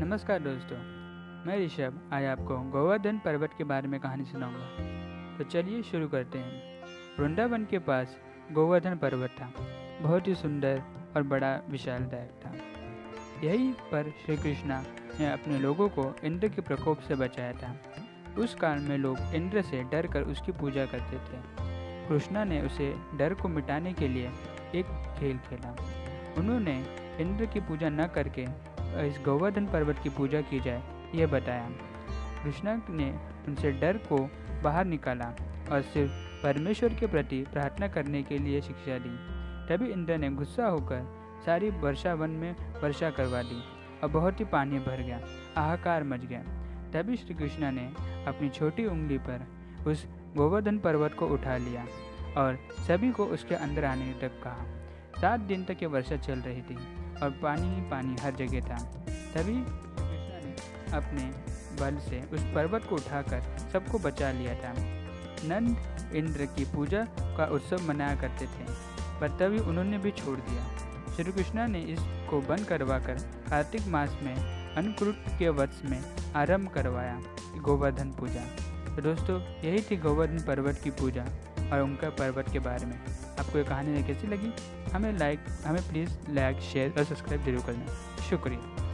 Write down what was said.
नमस्कार दोस्तों, मैं ऋषभ। आज आपको गोवर्धन पर्वत के बारे में कहानी सुनाऊँगा। तो चलिए शुरू करते हैं। वृंदावन के पास गोवर्धन पर्वत था। बहुत ही सुंदर और बड़ा विशालदायक था। यही पर श्री कृष्णा ने अपने लोगों को इंद्र के प्रकोप से बचाया था। उस काल में लोग इंद्र से डर कर उसकी पूजा करते थे। कृष्णा ने उसे डर को मिटाने के लिए एक खेल खेला। उन्होंने इंद्र की पूजा न करके इस गोवर्धन पर्वत की पूजा की जाए, यह बताया। कृष्णा ने उनसे डर को बाहर निकाला और सिर्फ़ परमेश्वर के प्रति प्रार्थना करने के लिए शिक्षा दी। तभी इंद्र ने गुस्सा होकर सारी वर्षा वन में वर्षा करवा दी और बहुत ही पानी भर गया हाहाकार मच गया। तभी श्री कृष्णा ने अपनी छोटी उंगली पर उस गोवर्धन पर्वत को उठा लिया और सभी को उसके अंदर आने तक कहा। सात दिन तक ये वर्षा चल रही थी। और पानी ही पानी हर जगह था। तभी कृष्णा ने अपने बल से उस पर्वत को उठाकर सबको बचा लिया था। नंद, इंद्र की पूजा का उत्सव मनाया करते थे, पर तभी उन्होंने भी छोड़ दिया। श्री कृष्णा ने इसको बंद करवा कर कार्तिक मास में अन्नकूट के वत्स में आरंभ करवाया, गोवर्धन पूजा। दोस्तों, यही थी गोवर्धन पर्वत की पूजा। और उनका पर्वत के बारे में। आपको ये कहानी कैसी लगी? हमें लाइक हमें प्लीज़ लाइक शेयर और सब्सक्राइब ज़रूर करना। शुक्रिया।